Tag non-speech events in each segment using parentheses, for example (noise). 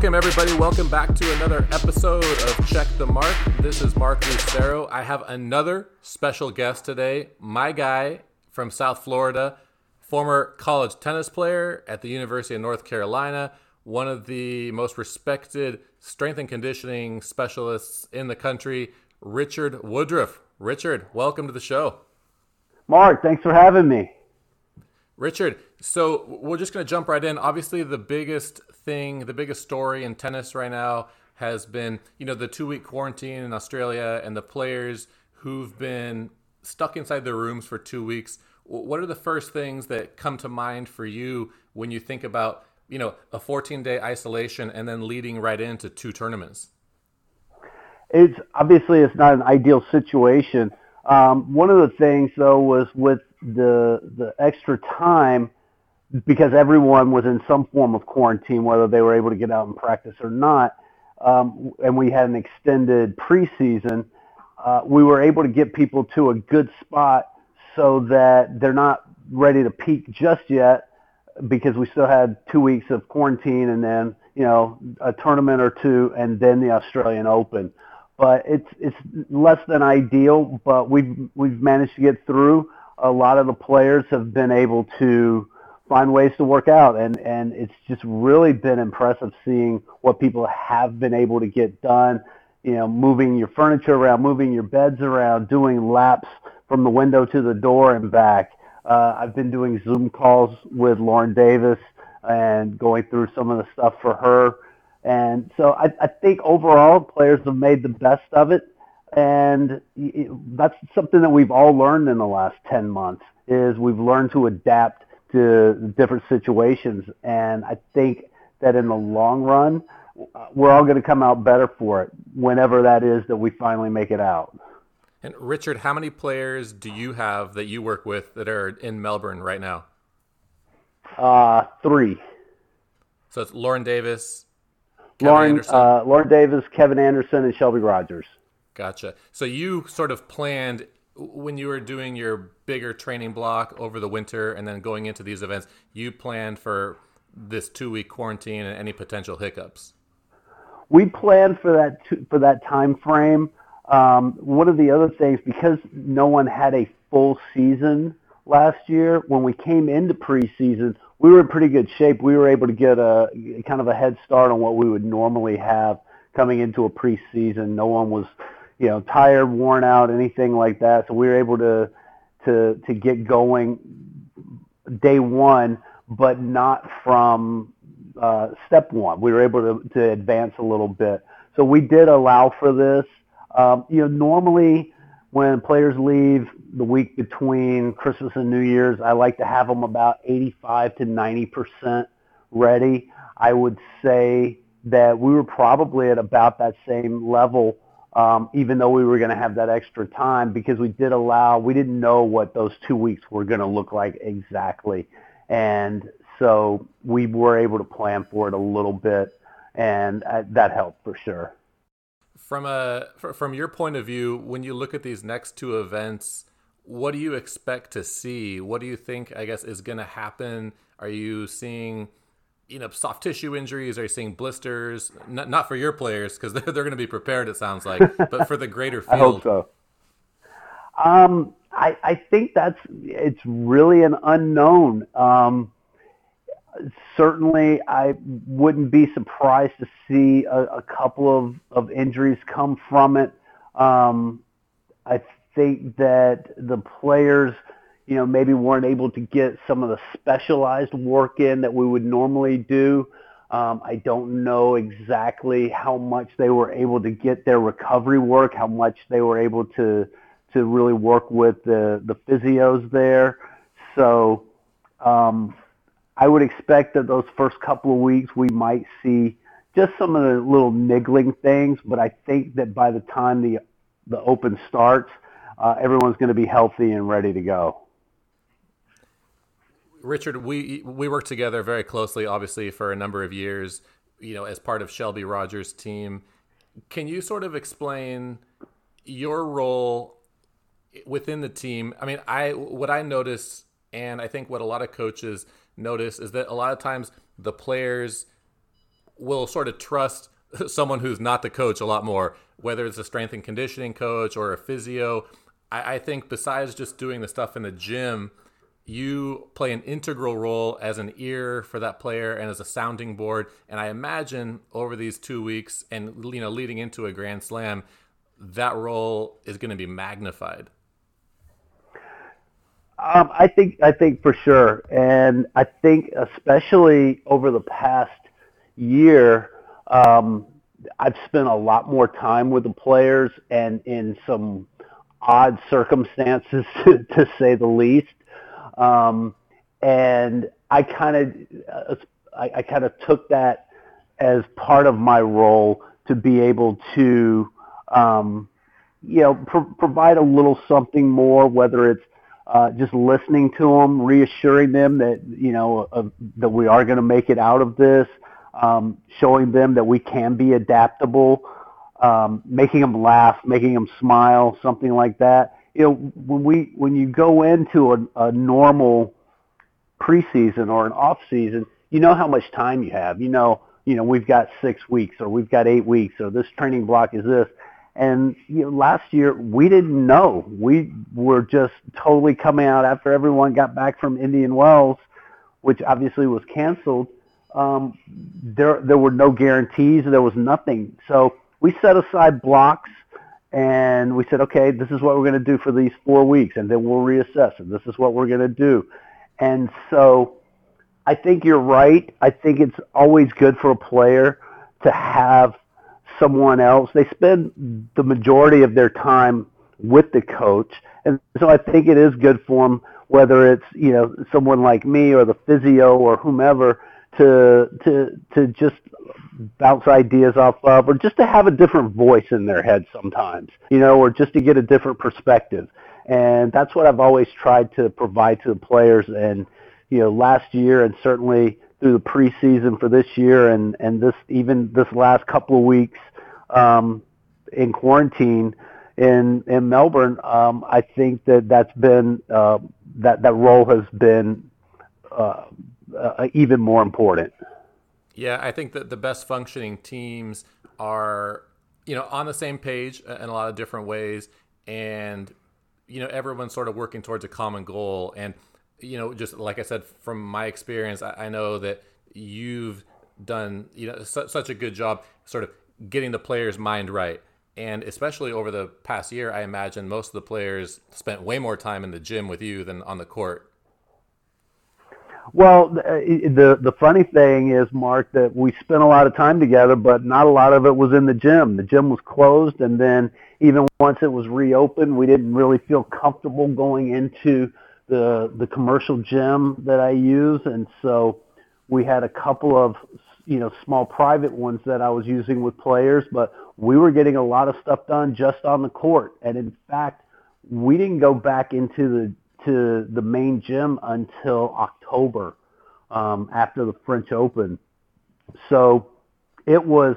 Welcome, everybody. Welcome back to another episode of Check the Mark. This is Mark Lucero. I have another special guest today, my guy from South Florida, former college tennis player at the University of North Carolina, one of the most respected strength and conditioning specialists in the country, Richard Woodruff. Richard, welcome to the show. Mark, thanks for having me. Richard, so we're just going to jump right in. Obviously, the biggest thing, the biggest story in tennis right now has been, you know, the two week quarantine in Australia and the players who've been stuck inside their rooms for two weeks. What are the first things that come to mind for you when you think about, you know, a 14 day isolation and then leading right into two tournaments? It's obviously it's not an ideal situation. Um, one of the things though was with the the extra time because everyone was in some form of quarantine, whether they were able to get out and practice or not, um, and we had an extended preseason, uh, we were able to get people to a good spot so that they're not ready to peak just yet because we still had two weeks of quarantine and then you know a tournament or two and then the Australian Open. But it's it's less than ideal, but we've we've managed to get through. A lot of the players have been able to find ways to work out. And and it's just really been impressive seeing what people have been able to get done you know moving your furniture around moving your beds around doing laps from the window to the door and back. Uh, i've been doing zoom calls with lauren davis and going through some of the stuff for her. And so i, I think overall players have made the best of it. And that's something that we've all learned in the last 10 months is we've learned to adapt to different situations. And I think that in the long run, we're all going to come out better for it whenever that is that we finally make it out. And Richard, how many players do you have that you work with that are in Melbourne right now? Uh, three. So it's Lauren Davis, Kevin Lauren, uh, Lauren Davis, Kevin Anderson, and Shelby Rogers. Gotcha. So you sort of planned when you were doing your bigger training block over the winter and then going into these events, you planned for this two week quarantine and any potential hiccups? We planned for that for that time frame. Um, one of the other things, because no one had a full season last year, when we came into preseason, we were in pretty good shape. We were able to get a kind of a head start on what we would normally have coming into a preseason. No one was you know, tired, worn out, anything like that. So we were able to to to get going day one, but not from uh, step one. We were able to to advance a little bit. So we did allow for this. Um, you know, normally when players leave the week between Christmas and New Year's, I like to have them about 85 to 90 percent ready. I would say that we were probably at about that same level um, even though we were going to have that extra time because we did allow, we didn't know what those two weeks were going to look like exactly. And so we were able to plan for it a little bit, and uh, that helped for sure. From a from your point of view, when you look at these next two events, what do you expect to see? What do you think, I guess, is going to happen? Are you seeing you know soft tissue injuries? Are you seeing blisters? Not, not for your players because (laughs) they're they're going to be prepared. It sounds like, but for the greater field. (laughs) I hope so. Um, I I think that's it's really an unknown. Um, certainly, I wouldn't be surprised to see a, a couple of of injuries come from it. Um, I think that the players you know, maybe weren't able to get some of the specialized work in that we would normally do. Um, I don't know exactly how much they were able to get their recovery work, how much they were able to to really work with the the physios there. So um, I would expect that those first couple of weeks we might see just some of the little niggling things, but I think that by the time the the open starts, uh, everyone's going to be healthy and ready to go. Richard, we we worked together very closely, obviously, for a number of years. You know, as part of Shelby Rogers' team. Can you sort of explain your role within the team? I mean, I what I notice, and I think what a lot of coaches notice is that a lot of times the players will sort of trust (laughs) someone who's not the coach a lot more, whether it's a strength and conditioning coach or a physio. I, I think besides just doing the stuff in the gym, you play an integral role as an ear for that player and as a sounding board. And I imagine over these two weeks and you know leading into a Grand Slam, that role is going to be magnified. Um, I think I think for sure, and I think especially over the past year, um, I've spent a lot more time with the players, and in some odd circumstances, to, (laughs) to say the least. Um, and I kind of uh, I, I kind of took that as part of my role to be able to um, you know pro- provide a little something more, whether it's uh, just listening to them, reassuring them that you know uh, that we are going to make it out of this, um, showing them that we can be adaptable, um, making them laugh, making them smile, something like that you know, when we when you go into a, a normal preseason or an off season, you know how much time you have. You know, you know we've got six weeks or we've got eight weeks or this training block is this. And you know, last year we didn't know. We were just totally coming out after everyone got back from Indian Wells, which obviously was canceled. Um, there there were no guarantees. There was nothing. So we set aside blocks and we said, okay, this is what we're going to do for these four weeks, and then we'll reassess, and this is what we're going to do. And so I think you're right. I think it's always good for a player to have someone else. They spend the majority of their time with the coach, and so I think it is good for them, whether it's you know someone like me or the physio or whomever, to to to just bounce ideas off of, or just to have a different voice in their head sometimes, you know, or just to get a different perspective. And that's what I've always tried to provide to the players. And you know, last year and certainly through the preseason for this year, and and this even this last couple of weeks um, in quarantine in in Melbourne, um, I think that that's been uh, that that role has been uh, uh, even more important. Yeah, I think that the best functioning teams are, you know, on the same page in a lot of different ways, and you know, everyone's sort of working towards a common goal. And you know, just like I said, from my experience, I, I know that you've done you know su- such a good job, sort of getting the player's mind right. And especially over the past year, I imagine most of the players spent way more time in the gym with you than on the court. Well, uh, the the funny thing is, Mark, that we spent a lot of time together, but not a lot of it was in the gym. The gym was closed, and then even once it was reopened, we didn't really feel comfortable going into the the commercial gym that I use, and so we had a couple of you know small private ones that I was using with players, but we were getting a lot of stuff done just on the court, and in fact, we didn't go back into the to the main gym until October um, after the French Open. So it was,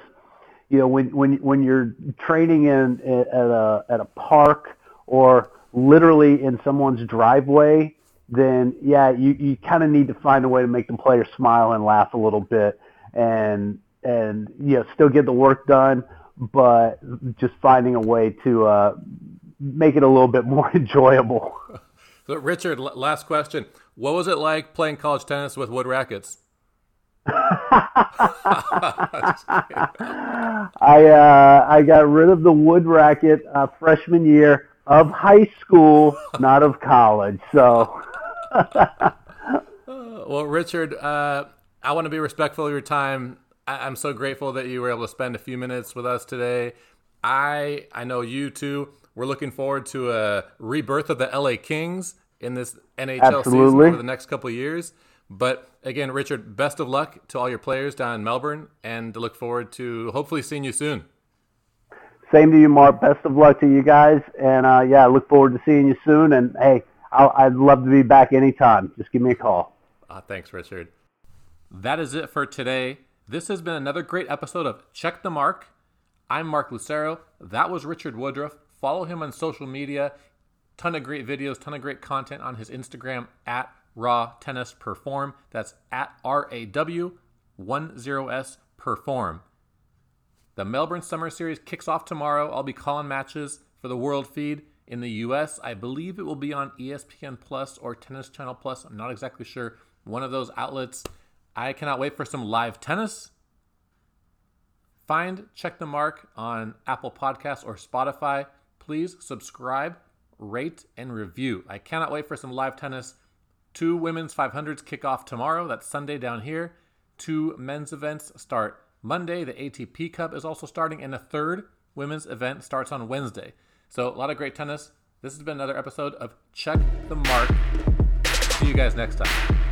you know, when when when you're training in at a at a park or literally in someone's driveway, then yeah, you you kind of need to find a way to make the players smile and laugh a little bit, and and you know still get the work done, but just finding a way to uh, make it a little bit more (laughs) enjoyable. So, Richard, last question. What was it like playing college tennis with wood rackets? (laughs) I uh, I got rid of the wood racket uh, freshman year of high school, not of college. So, (laughs) well, Richard, uh, I want to be respectful of your time. I- I'm so grateful that you were able to spend a few minutes with us today. I I know you too. We're looking forward to a rebirth of the LA Kings in this NHL Absolutely. season over the next couple years. But again, Richard, best of luck to all your players down in Melbourne, and to look forward to hopefully seeing you soon. Same to you, Mark. Best of luck to you guys, and uh, yeah, I look forward to seeing you soon. And hey, i would love to be back anytime. Just give me a call. Uh, thanks, Richard. That is it for today. This has been another great episode of Check the Mark. I'm Mark Lucero. That was Richard Woodruff. Follow him on social media. Ton of great videos, ton of great content on his Instagram at Raw Tennis Perform. That's at R A W 10S perform. The Melbourne Summer Series kicks off tomorrow. I'll be calling matches for the World Feed in the US. I believe it will be on ESPN Plus or Tennis Channel Plus. I'm not exactly sure. One of those outlets. I cannot wait for some live tennis. Find Check the Mark on Apple Podcasts or Spotify. Please subscribe, rate, and review. I cannot wait for some live tennis. Two women's 500s kick off tomorrow. That's Sunday down here. Two men's events start Monday. The ATP Cup is also starting, and a third women's event starts on Wednesday. So, a lot of great tennis. This has been another episode of Check the Mark. See you guys next time.